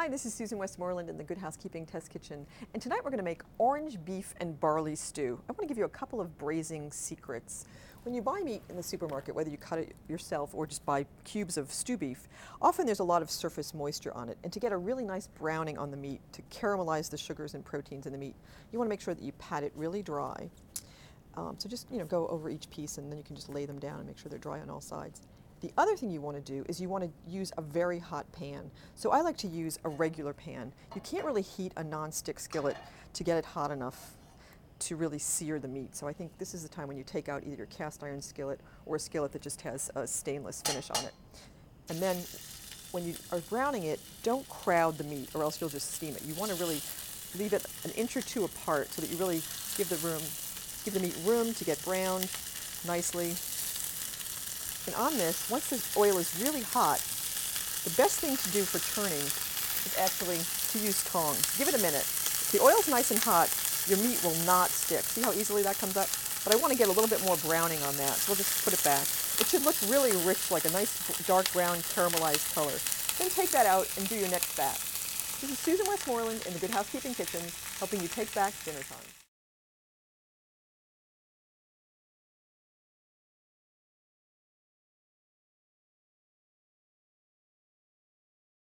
Hi, this is Susan Westmoreland in the Good Housekeeping Test Kitchen, and tonight we're going to make orange beef and barley stew. I want to give you a couple of braising secrets. When you buy meat in the supermarket, whether you cut it yourself or just buy cubes of stew beef, often there's a lot of surface moisture on it. And to get a really nice browning on the meat, to caramelize the sugars and proteins in the meat, you want to make sure that you pat it really dry. Um, so just you know go over each piece and then you can just lay them down and make sure they're dry on all sides. The other thing you want to do is you want to use a very hot pan. So I like to use a regular pan. You can't really heat a non-stick skillet to get it hot enough to really sear the meat. So I think this is the time when you take out either your cast iron skillet or a skillet that just has a stainless finish on it. And then when you are browning it, don't crowd the meat or else you'll just steam it. You want to really leave it an inch or two apart so that you really give the room, give the meat room to get browned nicely and on this, once the oil is really hot, the best thing to do for turning is actually to use tongs. Give it a minute. If the oil's nice and hot, your meat will not stick. See how easily that comes up? But I want to get a little bit more browning on that, so we'll just put it back. It should look really rich, like a nice dark brown caramelized color. Then take that out and do your next batch. This is Susan Westmoreland in the Good Housekeeping Kitchen, helping you take back dinner time.